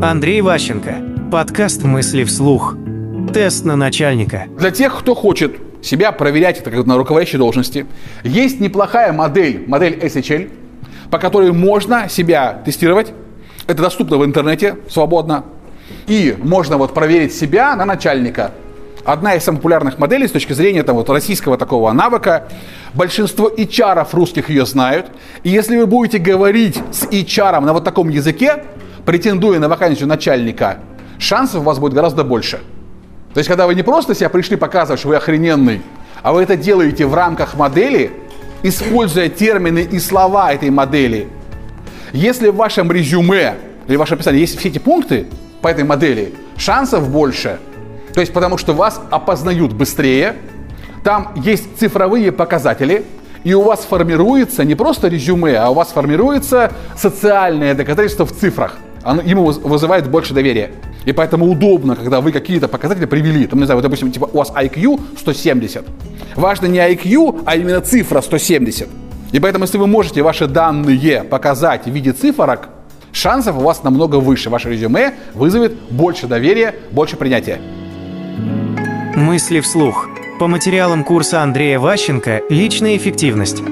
Андрей Ващенко. Подкаст «Мысли вслух». Тест на начальника. Для тех, кто хочет себя проверять это как на руководящей должности, есть неплохая модель, модель SHL, по которой можно себя тестировать. Это доступно в интернете свободно. И можно вот проверить себя на начальника. Одна из самых популярных моделей с точки зрения там, вот, российского такого навыка. Большинство HR русских ее знают. И если вы будете говорить с HR на вот таком языке, претендуя на вакансию начальника, шансов у вас будет гораздо больше. То есть, когда вы не просто себя пришли показывать, что вы охрененный, а вы это делаете в рамках модели, используя термины и слова этой модели. Если в вашем резюме или в вашем описании есть все эти пункты по этой модели, шансов больше. То есть, потому что вас опознают быстрее, там есть цифровые показатели, и у вас формируется не просто резюме, а у вас формируется социальное доказательство в цифрах. Оно, ему вызывает больше доверия. И поэтому удобно, когда вы какие-то показатели привели. Там, не знаю, вот, допустим, типа у вас IQ 170. Важно не IQ, а именно цифра 170. И поэтому, если вы можете ваши данные показать в виде цифрок, шансов у вас намного выше. Ваше резюме вызовет больше доверия, больше принятия. Мысли вслух. По материалам курса Андрея Ващенко «Личная эффективность».